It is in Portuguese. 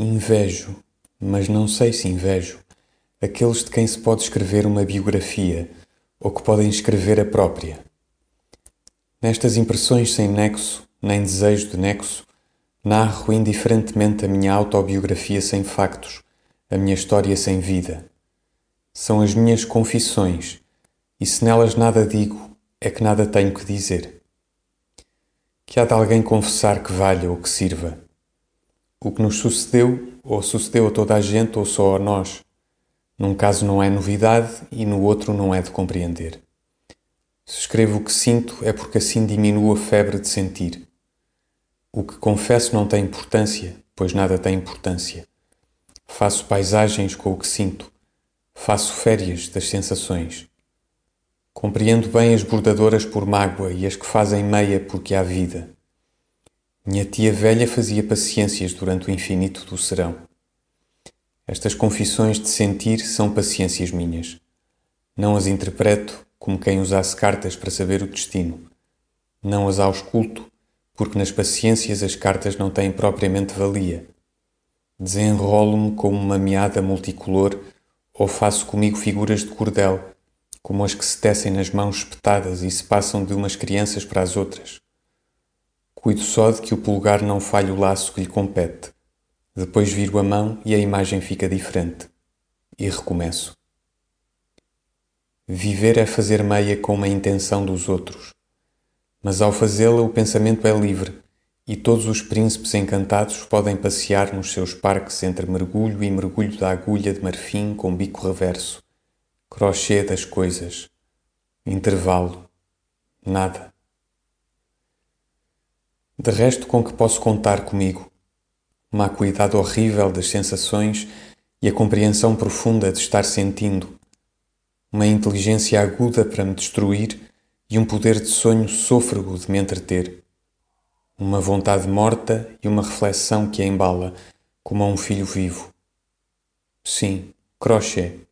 Invejo, mas não sei se invejo, aqueles de quem se pode escrever uma biografia ou que podem escrever a própria. Nestas impressões sem nexo, nem desejo de nexo, narro indiferentemente a minha autobiografia sem factos, a minha história sem vida. São as minhas confissões, e se nelas nada digo, é que nada tenho que dizer. Que há de alguém confessar que valha ou que sirva. O que nos sucedeu, ou sucedeu a toda a gente, ou só a nós. Num caso não é novidade e no outro não é de compreender. Se escrevo o que sinto é porque assim diminuo a febre de sentir. O que confesso não tem importância, pois nada tem importância. Faço paisagens com o que sinto, faço férias das sensações. Compreendo bem as bordadoras por mágoa e as que fazem meia porque há vida. Minha tia velha fazia paciências durante o infinito do serão. Estas confissões de sentir são paciências minhas. Não as interpreto como quem usasse cartas para saber o destino. Não as ausculto, porque nas paciências as cartas não têm propriamente valia. Desenrolo-me como uma meada multicolor ou faço comigo figuras de cordel, como as que se tecem nas mãos espetadas e se passam de umas crianças para as outras. Cuido só de que o pulgar não falhe o laço que lhe compete. Depois viro a mão e a imagem fica diferente. E recomeço. Viver é fazer meia com uma intenção dos outros. Mas ao fazê-la, o pensamento é livre e todos os príncipes encantados podem passear nos seus parques entre mergulho e mergulho da agulha de marfim com bico reverso, crochê das coisas, intervalo, nada. De resto, com que posso contar comigo? Uma acuidade horrível das sensações e a compreensão profunda de estar sentindo, uma inteligência aguda para me destruir e um poder de sonho sôfrego de me entreter, uma vontade morta e uma reflexão que a embala como a um filho vivo. Sim, crochê